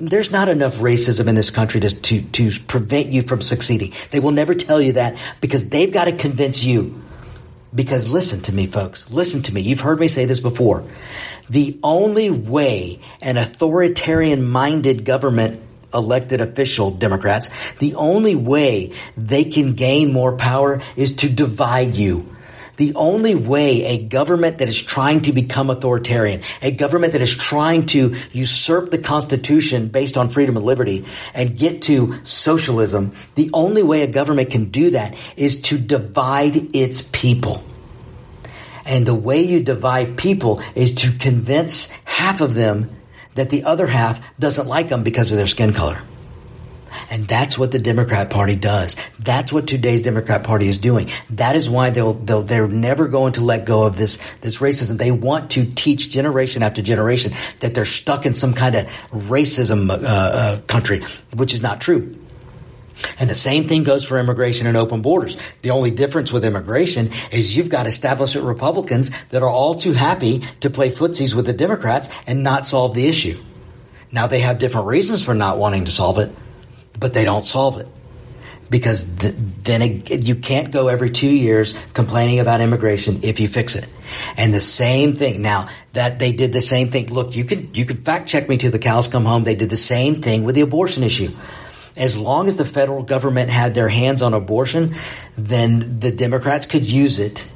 there's not enough racism in this country to, to, to prevent you from succeeding. They will never tell you that because they've got to convince you. Because listen to me, folks. Listen to me. You've heard me say this before. The only way an authoritarian minded government elected official Democrats, the only way they can gain more power is to divide you. The only way a government that is trying to become authoritarian, a government that is trying to usurp the Constitution based on freedom and liberty and get to socialism, the only way a government can do that is to divide its people. And the way you divide people is to convince half of them that the other half doesn't like them because of their skin color. And that's what the Democrat Party does. That's what today's Democrat Party is doing. That is why they'll, they'll they're never going to let go of this this racism. They want to teach generation after generation that they're stuck in some kind of racism uh, uh, country, which is not true. And the same thing goes for immigration and open borders. The only difference with immigration is you've got establishment Republicans that are all too happy to play footsies with the Democrats and not solve the issue. Now they have different reasons for not wanting to solve it, but they don't solve it because th- then it, you can't go every two years complaining about immigration if you fix it. And the same thing now that they did the same thing. Look, you can you can fact check me till the cows come home. They did the same thing with the abortion issue. As long as the federal government had their hands on abortion, then the Democrats could use it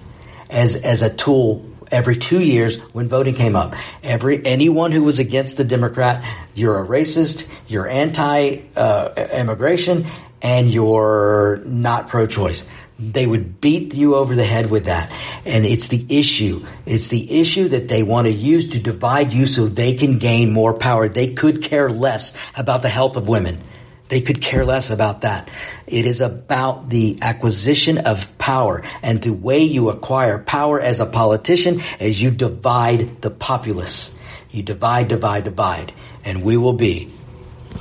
as as a tool every two years when voting came up. Every anyone who was against the Democrat, you're a racist, you're anti-immigration, uh, and you're not pro-choice. They would beat you over the head with that. And it's the issue. It's the issue that they want to use to divide you so they can gain more power. They could care less about the health of women. They could care less about that. It is about the acquisition of power and the way you acquire power as a politician as you divide the populace. You divide, divide, divide. And we will be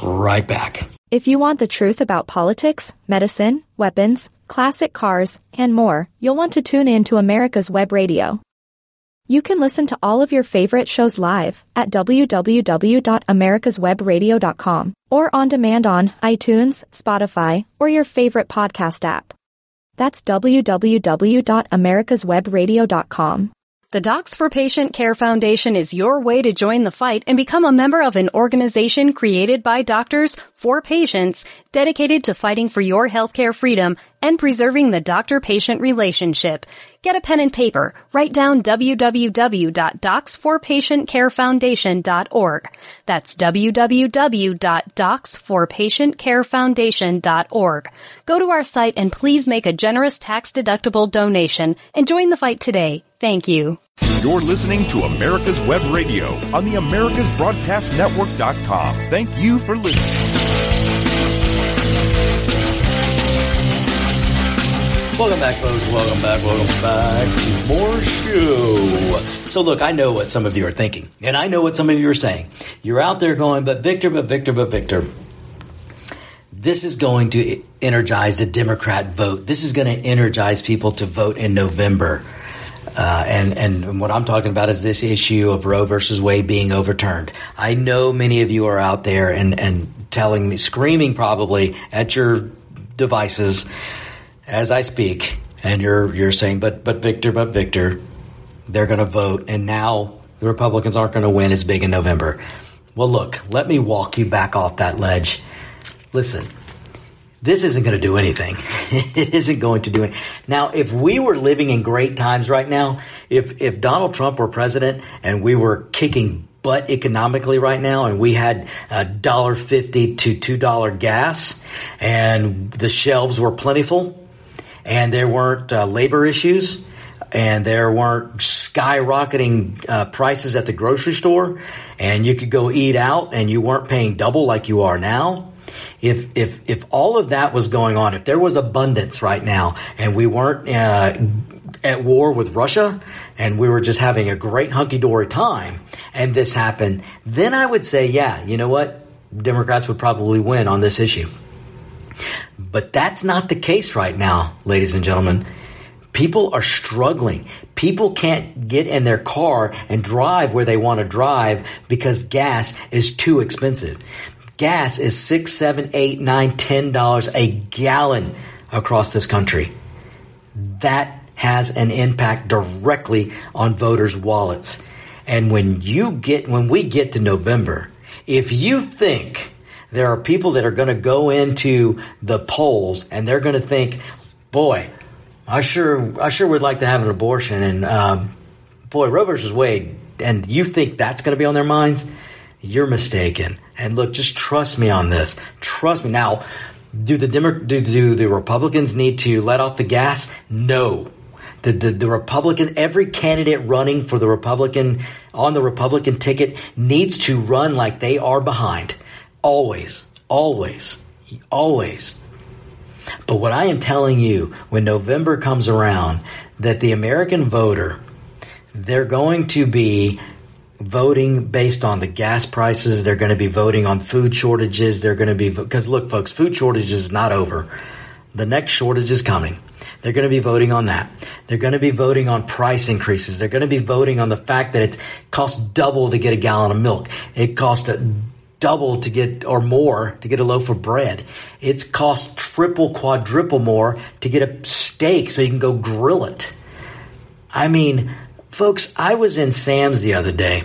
right back. If you want the truth about politics, medicine, weapons, classic cars, and more, you'll want to tune in to America's Web Radio. You can listen to all of your favorite shows live at www.americaswebradio.com or on demand on iTunes, Spotify, or your favorite podcast app. That's www.americaswebradio.com. The Docs for Patient Care Foundation is your way to join the fight and become a member of an organization created by doctors for patients dedicated to fighting for your healthcare freedom and preserving the doctor-patient relationship. Get a pen and paper. Write down www.docs4patientcarefoundation.org. That's www.docs4patientcarefoundation.org. Go to our site and please make a generous tax-deductible donation and join the fight today. Thank you. You're listening to America's Web Radio on the AmericasBroadcastNetwork.com. Thank you for listening. Welcome back, folks. Welcome back. Welcome back to more show. So, look, I know what some of you are thinking, and I know what some of you are saying. You're out there going, but Victor, but Victor, but Victor. This is going to energize the Democrat vote. This is going to energize people to vote in November. Uh, and and what I'm talking about is this issue of Roe versus Wade being overturned. I know many of you are out there and and telling me, screaming probably at your devices as I speak, and you're you're saying, but but Victor, but Victor, they're going to vote, and now the Republicans aren't going to win as big in November. Well, look, let me walk you back off that ledge. Listen, this isn't going to do anything. it isn't going to do it. Now, if we were living in great times right now, if if Donald Trump were president and we were kicking butt economically right now and we had a dollar fifty to two dollar gas and the shelves were plentiful and there weren't uh, labor issues and there weren't skyrocketing uh, prices at the grocery store and you could go eat out and you weren't paying double like you are now. If if if all of that was going on if there was abundance right now and we weren't uh, at war with Russia and we were just having a great hunky dory time and this happened then I would say yeah you know what? Democrats would probably win on this issue but that's not the case right now, ladies and gentlemen. People are struggling. People can't get in their car and drive where they want to drive because gas is too expensive. Gas is six, seven, eight, nine, ten dollars a gallon across this country. That has an impact directly on voters' wallets. And when you get, when we get to November, if you think there are people that are going to go into the polls and they're going to think, boy, I sure, I sure would like to have an abortion. And, um, boy, Roe versus Wade. And you think that's going to be on their minds? You're mistaken. And look, just trust me on this. Trust me. Now, do the Demo- do, do the Republicans need to let off the gas? No. The, the, the Republican, every candidate running for the Republican, on the Republican ticket needs to run like they are behind. Always, always, always. But what I am telling you, when November comes around, that the American voter, they're going to be voting based on the gas prices. They're going to be voting on food shortages. They're going to be, because look, folks, food shortage is not over. The next shortage is coming. They're going to be voting on that. They're going to be voting on price increases. They're going to be voting on the fact that it costs double to get a gallon of milk. It costs a double to get or more to get a loaf of bread. It's cost triple, quadruple more to get a steak so you can go grill it. I mean, folks, I was in Sam's the other day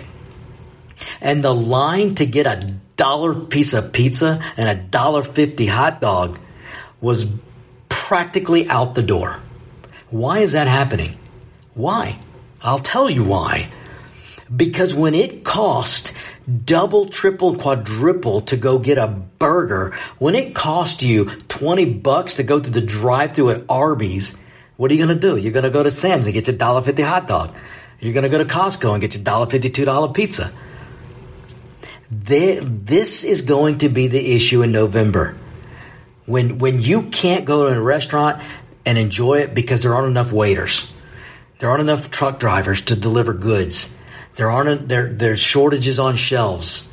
and the line to get a dollar piece of pizza and a dollar fifty hot dog was practically out the door. Why is that happening? Why? I'll tell you why. Because when it cost double, triple, quadruple to go get a burger, when it cost you 20 bucks to go through the drive through at Arby's, what are you going to do? You're going to go to Sam's and get your $1.50 hot dog. You're going to go to Costco and get your $1.50, $2 pizza. this is going to be the issue in November. When, when you can't go to a restaurant and enjoy it because there aren't enough waiters. There aren't enough truck drivers to deliver goods there aren't there there's shortages on shelves.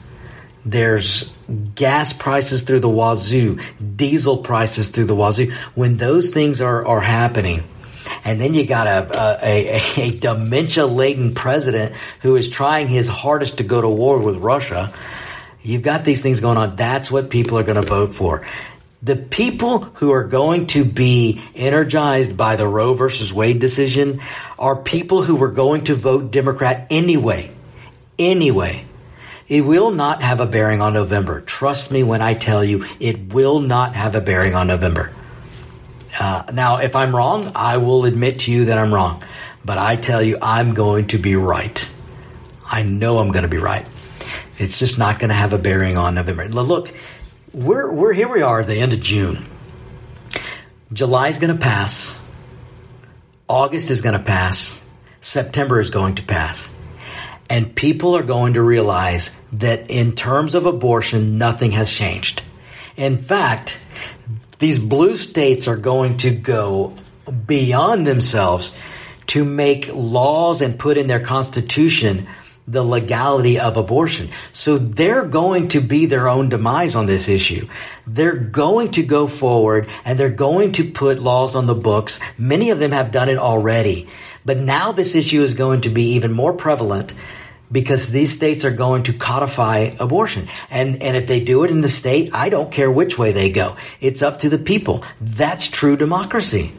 There's gas prices through the wazoo, diesel prices through the wazoo. When those things are, are happening and then you got a a, a dementia laden president who is trying his hardest to go to war with Russia. You've got these things going on. That's what people are going to vote for. The people who are going to be energized by the Roe versus Wade decision are people who were going to vote Democrat anyway. Anyway. It will not have a bearing on November. Trust me when I tell you it will not have a bearing on November. Uh, now, if I'm wrong, I will admit to you that I'm wrong. But I tell you, I'm going to be right. I know I'm going to be right. It's just not going to have a bearing on November. Look, we're, we're here we are at the end of June. July's going to pass. August is going to pass. September is going to pass. And people are going to realize that in terms of abortion, nothing has changed. In fact, these blue states are going to go beyond themselves to make laws and put in their constitution the legality of abortion. So they're going to be their own demise on this issue. They're going to go forward and they're going to put laws on the books. Many of them have done it already. But now this issue is going to be even more prevalent because these states are going to codify abortion. And, and if they do it in the state, I don't care which way they go. It's up to the people. That's true democracy.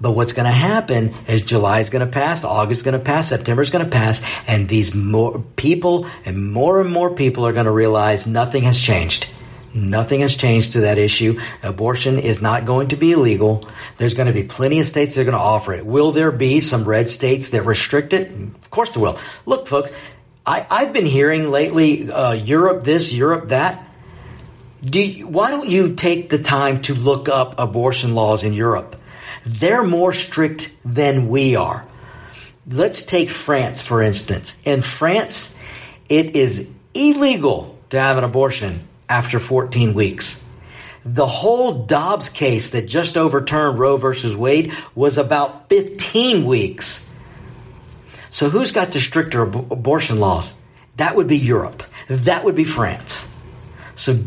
But what's going to happen is July is going to pass, August is going to pass, September is going to pass, and these more people and more and more people are going to realize nothing has changed. Nothing has changed to that issue. Abortion is not going to be illegal. There's going to be plenty of states that are going to offer it. Will there be some red states that restrict it? Of course there will. Look, folks, I, I've been hearing lately uh, Europe this, Europe that. Do you, why don't you take the time to look up abortion laws in Europe? They're more strict than we are. Let's take France, for instance. In France, it is illegal to have an abortion after 14 weeks. The whole Dobbs case that just overturned Roe versus Wade was about 15 weeks. So who's got the stricter ab- abortion laws? That would be Europe. That would be France. So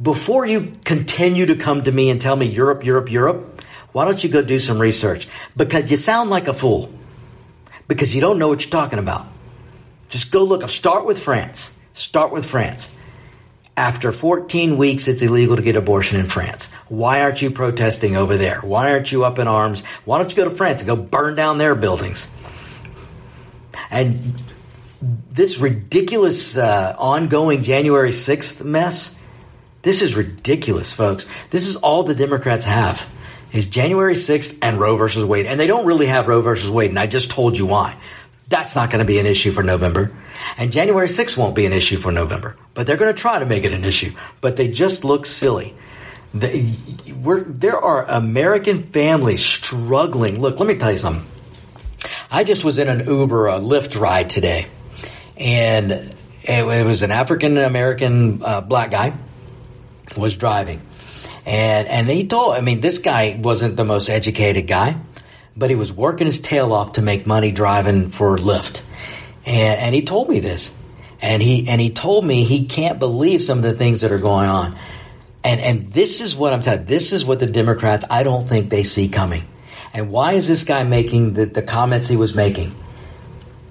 before you continue to come to me and tell me Europe, Europe, Europe, why don't you go do some research? Because you sound like a fool. Because you don't know what you're talking about. Just go look. Start with France. Start with France. After 14 weeks, it's illegal to get abortion in France. Why aren't you protesting over there? Why aren't you up in arms? Why don't you go to France and go burn down their buildings? And this ridiculous uh, ongoing January 6th mess, this is ridiculous, folks. This is all the Democrats have is January 6th and Roe versus Wade. And they don't really have Roe versus Wade, and I just told you why. That's not going to be an issue for November. And January 6th won't be an issue for November. But they're going to try to make it an issue. But they just look silly. They, there are American families struggling. Look, let me tell you something. I just was in an Uber, a Lyft ride today. And it, it was an African American uh, black guy was driving. And, and he told, I mean, this guy wasn't the most educated guy, but he was working his tail off to make money driving for Lyft. And, and he told me this. And he, and he told me he can't believe some of the things that are going on. And, and this is what I'm telling This is what the Democrats, I don't think they see coming. And why is this guy making the, the comments he was making?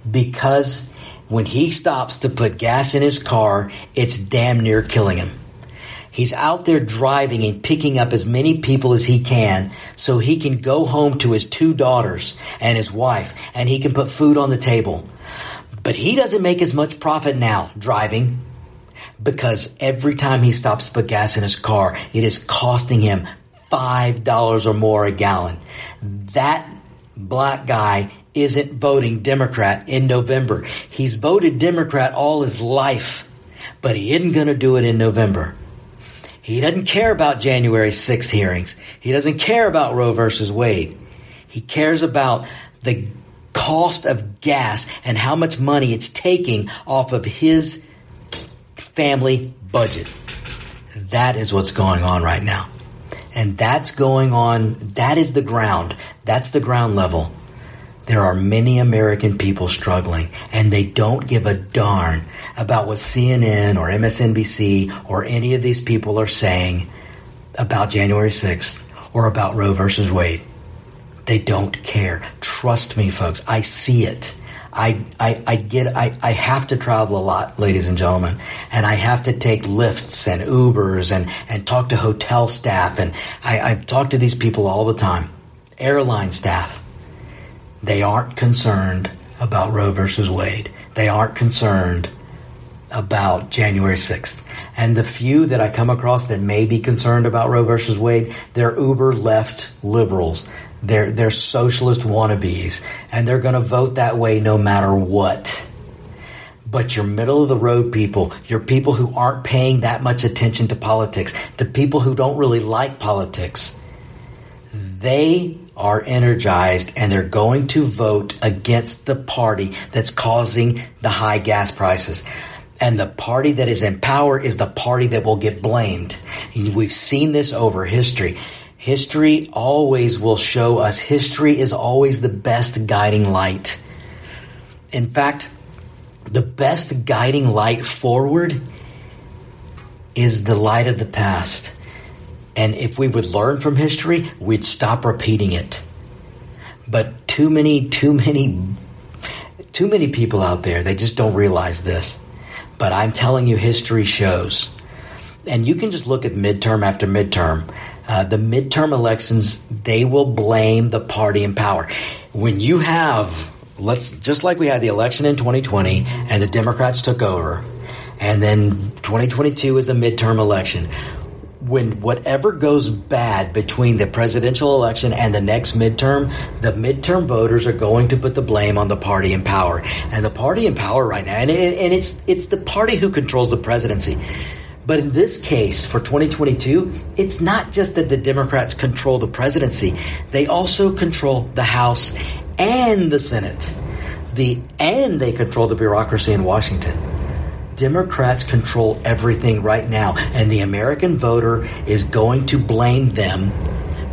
Because when he stops to put gas in his car, it's damn near killing him. He's out there driving and picking up as many people as he can so he can go home to his two daughters and his wife and he can put food on the table. But he doesn't make as much profit now driving because every time he stops to put gas in his car, it is costing him $5 or more a gallon. That black guy isn't voting Democrat in November. He's voted Democrat all his life, but he isn't going to do it in November. He doesn't care about January 6th hearings. He doesn't care about Roe versus Wade. He cares about the cost of gas and how much money it's taking off of his family budget. That is what's going on right now. And that's going on, that is the ground. That's the ground level. There are many American people struggling and they don't give a darn about what CNN or MSNBC or any of these people are saying about January 6th or about Roe versus Wade. They don't care. Trust me, folks. I see it. I, I, I get, I, I have to travel a lot, ladies and gentlemen, and I have to take Lyfts and Ubers and, and talk to hotel staff and I, I talk to these people all the time. Airline staff. They aren't concerned about Roe versus Wade. They aren't concerned about January 6th. And the few that I come across that may be concerned about Roe versus Wade, they're uber left liberals. They're, they're socialist wannabes. And they're going to vote that way no matter what. But your middle of the road people, your people who aren't paying that much attention to politics, the people who don't really like politics, they are energized and they're going to vote against the party that's causing the high gas prices. And the party that is in power is the party that will get blamed. We've seen this over history. History always will show us. History is always the best guiding light. In fact, the best guiding light forward is the light of the past. And if we would learn from history, we'd stop repeating it. But too many, too many, too many people out there, they just don't realize this. But I'm telling you, history shows. And you can just look at midterm after midterm. Uh, the midterm elections, they will blame the party in power. When you have, let's, just like we had the election in 2020 and the Democrats took over, and then 2022 is a midterm eletion when whatever goes bad between the presidential election and the next midterm, the midterm voters are going to put the blame on the party in power. And the party in power right now, and, it, and it's it's the party who controls the presidency. But in this case, for 2022, it's not just that the Democrats control the presidency; they also control the House and the Senate. The and they control the bureaucracy in Washington. Democrats control everything right now, and the American voter is going to blame them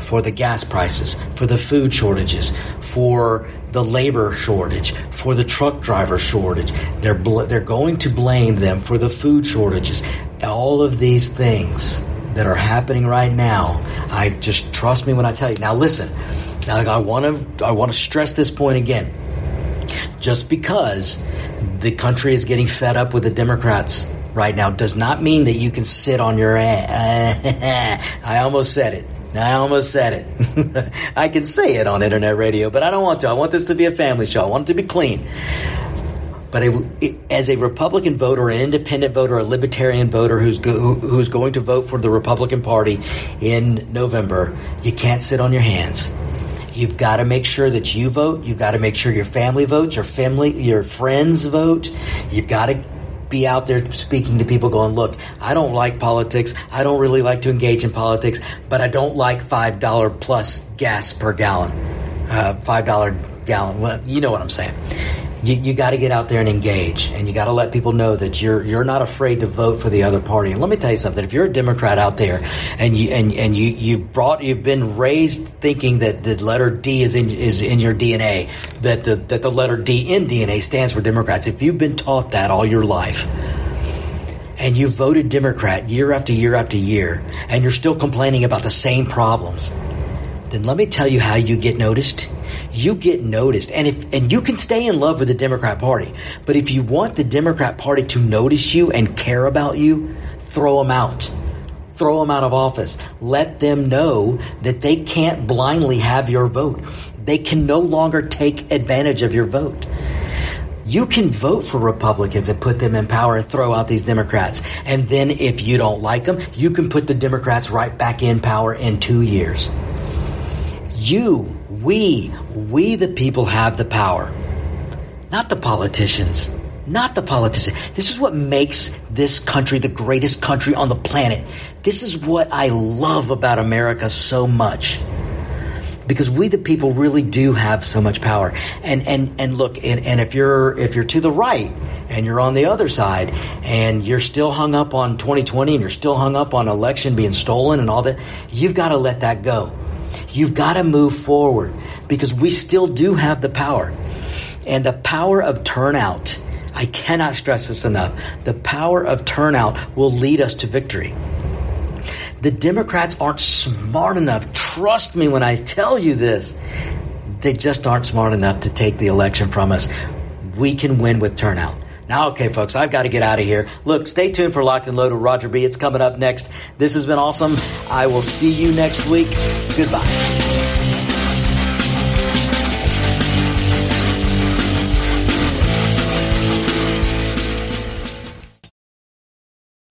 for the gas prices, for the food shortages, for the labor shortage, for the truck driver shortage. They're bl- they're going to blame them for the food shortages. All of these things that are happening right now. I just trust me when I tell you. Now listen. I want to I want to stress this point again. Just because the country is getting fed up with the Democrats right now does not mean that you can sit on your ass. I almost said it. I almost said it. I can say it on internet radio, but I don't want to. I want this to be a family show. I want it to be clean. But it, it, as a Republican voter, an independent voter, a libertarian voter who's go, who's going to vote for the Republican Party in November, you can't sit on your hands. You've got to make sure that you vote. You've got to make sure your family votes, your family, your friends vote. You've got to be out there speaking to people going, look, I don't like politics. I don't really like to engage in politics, but I don't like $5 plus gas per gallon. Uh, $5 gallon. Well, you know what I'm saying you, you got to get out there and engage, and you got to let people know that you're you're not afraid to vote for the other party. And let me tell you something: if you're a Democrat out there, and you and and you you brought you've been raised thinking that the letter D is in is in your DNA, that the that the letter D in DNA stands for Democrats. If you've been taught that all your life and you voted Democrat year after year after year, and you're still complaining about the same problems, then let me tell you how you get noticed you get noticed. And if, and you can stay in love with the Democrat Party. But if you want the Democrat Party to notice you and care about you, throw them out. Throw them out of office. Let them know that they can't blindly have your vote. They can no longer take advantage of your vote. You can vote for Republicans and put them in power and throw out these Democrats. And then if you don't like them, you can put the Democrats right back in power in two years. You we, we the people have the power. Not the politicians. Not the politicians. This is what makes this country the greatest country on the planet. This is what I love about America so much. Because we the people really do have so much power. And and and look, and, and if you're if you're to the right and you're on the other side and you're still hung up on 2020 and you're still hung up on election being stolen and all that, you've got to let that go. You've got to move forward because we still do have the power. And the power of turnout, I cannot stress this enough. The power of turnout will lead us to victory. The Democrats aren't smart enough. Trust me when I tell you this. They just aren't smart enough to take the election from us. We can win with turnout. Now, okay, folks, I've got to get out of here. Look, stay tuned for Locked and Loaded with Roger B. It's coming up next. This has been awesome. I will see you next week. Goodbye.